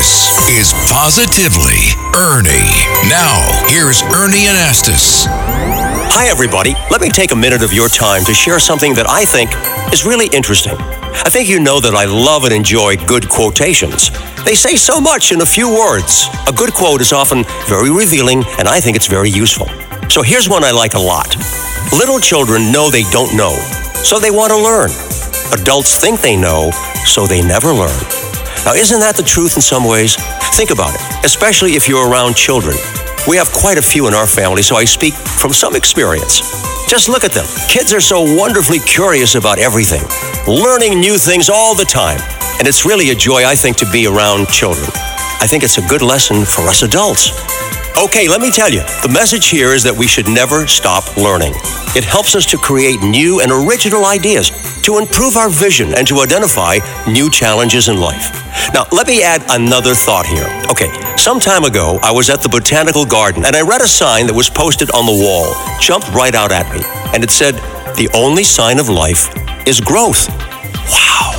This is Positively Ernie. Now, here's Ernie Anastos. Hi, everybody. Let me take a minute of your time to share something that I think is really interesting. I think you know that I love and enjoy good quotations. They say so much in a few words. A good quote is often very revealing, and I think it's very useful. So here's one I like a lot Little children know they don't know, so they want to learn. Adults think they know, so they never learn. Now, isn't that the truth in some ways? Think about it, especially if you're around children. We have quite a few in our family, so I speak from some experience. Just look at them. Kids are so wonderfully curious about everything, learning new things all the time. And it's really a joy, I think, to be around children. I think it's a good lesson for us adults. Okay, let me tell you, the message here is that we should never stop learning. It helps us to create new and original ideas, to improve our vision, and to identify new challenges in life. Now, let me add another thought here. Okay, some time ago, I was at the Botanical Garden and I read a sign that was posted on the wall, jumped right out at me, and it said, The only sign of life is growth. Wow.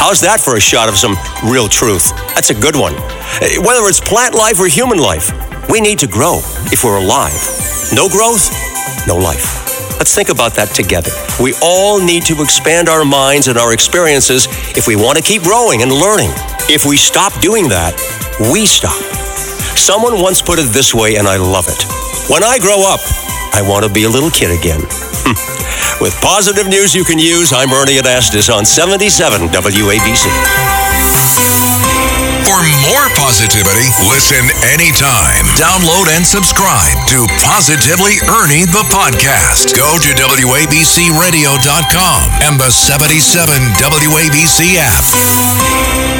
How's that for a shot of some real truth? That's a good one. Eh, Whether it's plant life or human life, we need to grow if we're alive. No growth, no life. Let's think about that together. We all need to expand our minds and our experiences if we want to keep growing and learning. If we stop doing that, we stop. Someone once put it this way, and I love it. When I grow up, I want to be a little kid again. With positive news you can use, I'm Ernie Anastos on 77 WABC. For more positivity, listen anytime. Download and subscribe to Positively Ernie the podcast. Go to WABCRadio.com and the 77 WABC app.